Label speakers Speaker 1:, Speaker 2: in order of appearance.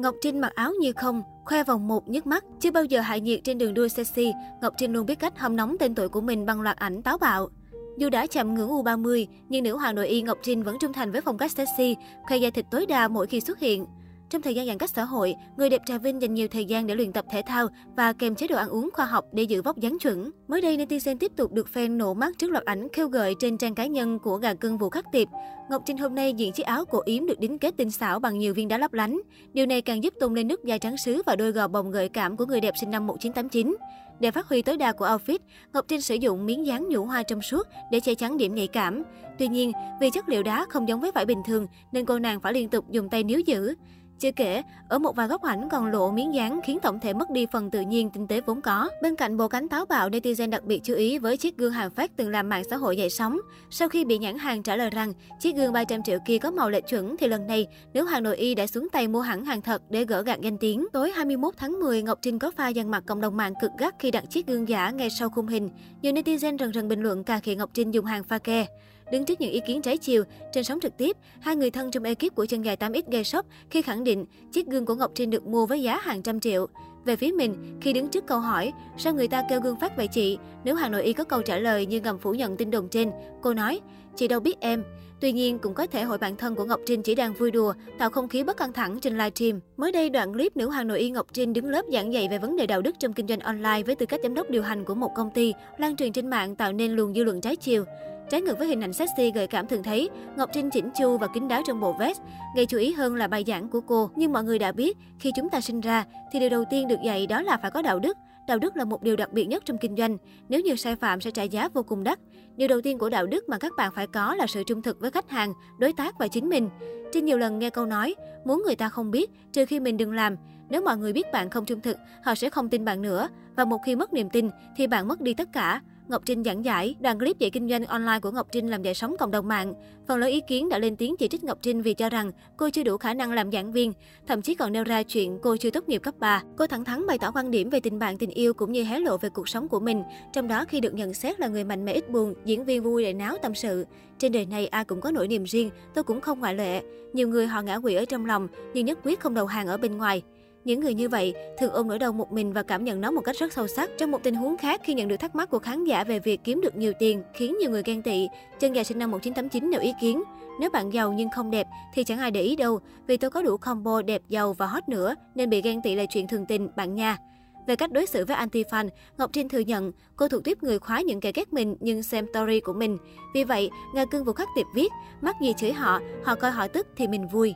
Speaker 1: Ngọc Trinh mặc áo như không, khoe vòng một nhức mắt. Chưa bao giờ hại nhiệt trên đường đua sexy, Ngọc Trinh luôn biết cách hâm nóng tên tuổi của mình bằng loạt ảnh táo bạo. Dù đã chạm ngưỡng U30, nhưng nữ hoàng nội y Ngọc Trinh vẫn trung thành với phong cách sexy, khoe da thịt tối đa mỗi khi xuất hiện. Trong thời gian giãn cách xã hội, người đẹp Trà Vinh dành nhiều thời gian để luyện tập thể thao và kèm chế độ ăn uống khoa học để giữ vóc dáng chuẩn. Mới đây, netizen tiếp tục được fan nổ mắt trước loạt ảnh kêu gợi trên trang cá nhân của gà cưng Vũ Khắc Tiệp. Ngọc Trinh hôm nay diện chiếc áo cổ yếm được đính kết tinh xảo bằng nhiều viên đá lấp lánh. Điều này càng giúp tôn lên nước da trắng sứ và đôi gò bồng gợi cảm của người đẹp sinh năm 1989. Để phát huy tối đa của outfit, Ngọc Trinh sử dụng miếng dán nhũ hoa trong suốt để che chắn điểm nhạy cảm. Tuy nhiên, vì chất liệu đá không giống với vải bình thường nên cô nàng phải liên tục dùng tay níu giữ. Chưa kể, ở một vài góc ảnh còn lộ miếng dán khiến tổng thể mất đi phần tự nhiên tinh tế vốn có. Bên cạnh bộ cánh táo bạo, netizen đặc biệt chú ý với chiếc gương hàng phát từng làm mạng xã hội dậy sóng. Sau khi bị nhãn hàng trả lời rằng chiếc gương 300 triệu kia có màu lệch chuẩn thì lần này nếu hàng nội y đã xuống tay mua hẳn hàng thật để gỡ gạt danh tiếng. Tối 21 tháng 10, Ngọc Trinh có pha dàn mặt cộng đồng mạng cực gắt khi đặt chiếc gương giả ngay sau khung hình. Nhiều netizen rần rần bình luận cà khịa Ngọc Trinh dùng hàng pha ke. Đứng trước những ý kiến trái chiều, trên sóng trực tiếp, hai người thân trong ekip của chân dài 8X gây sốc khi khẳng định chiếc gương của Ngọc Trinh được mua với giá hàng trăm triệu. Về phía mình, khi đứng trước câu hỏi, sao người ta kêu gương phát vậy chị? Nếu Hà Nội Y có câu trả lời như ngầm phủ nhận tin đồn trên, cô nói, chị đâu biết em. Tuy nhiên, cũng có thể hội bạn thân của Ngọc Trinh chỉ đang vui đùa, tạo không khí bất căng thẳng trên livestream. Mới đây, đoạn clip nữ hoàng nội y Ngọc Trinh đứng lớp giảng dạy về vấn đề đạo đức trong kinh doanh online với tư cách giám đốc điều hành của một công ty, lan truyền trên mạng tạo nên luồng dư luận trái chiều. Trái ngược với hình ảnh sexy gợi cảm thường thấy, Ngọc Trinh chỉnh chu và kín đáo trong bộ vest. Gây chú ý hơn là bài giảng của cô. Nhưng mọi người đã biết, khi chúng ta sinh ra, thì điều đầu tiên được dạy đó là phải có đạo đức. Đạo đức là một điều đặc biệt nhất trong kinh doanh. Nếu như sai phạm sẽ trả giá vô cùng đắt. Điều đầu tiên của đạo đức mà các bạn phải có là sự trung thực với khách hàng, đối tác và chính mình. Trên nhiều lần nghe câu nói, muốn người ta không biết, trừ khi mình đừng làm. Nếu mọi người biết bạn không trung thực, họ sẽ không tin bạn nữa. Và một khi mất niềm tin, thì bạn mất đi tất cả. Ngọc Trinh giảng giải, đoạn clip dạy kinh doanh online của Ngọc Trinh làm dậy sóng cộng đồng mạng. Phần lớn ý kiến đã lên tiếng chỉ trích Ngọc Trinh vì cho rằng cô chưa đủ khả năng làm giảng viên, thậm chí còn nêu ra chuyện cô chưa tốt nghiệp cấp 3. Cô thẳng thắn bày tỏ quan điểm về tình bạn tình yêu cũng như hé lộ về cuộc sống của mình, trong đó khi được nhận xét là người mạnh mẽ ít buồn, diễn viên vui để náo tâm sự. Trên đời này ai cũng có nỗi niềm riêng, tôi cũng không ngoại lệ. Nhiều người họ ngã quỵ ở trong lòng, nhưng nhất quyết không đầu hàng ở bên ngoài. Những người như vậy thường ôm nỗi đau một mình và cảm nhận nó một cách rất sâu sắc. Trong một tình huống khác, khi nhận được thắc mắc của khán giả về việc kiếm được nhiều tiền khiến nhiều người ghen tị, chân dài sinh năm 1989 nêu ý kiến. Nếu bạn giàu nhưng không đẹp thì chẳng ai để ý đâu, vì tôi có đủ combo đẹp, giàu và hot nữa nên bị ghen tị là chuyện thường tình, bạn nha. Về cách đối xử với anti-fan, Ngọc Trinh thừa nhận cô thuộc tiếp người khoái những kẻ ghét mình nhưng xem story của mình. Vì vậy, Nga Cưng Vũ Khắc Tiệp viết, mắc gì chửi họ, họ coi họ tức thì mình vui.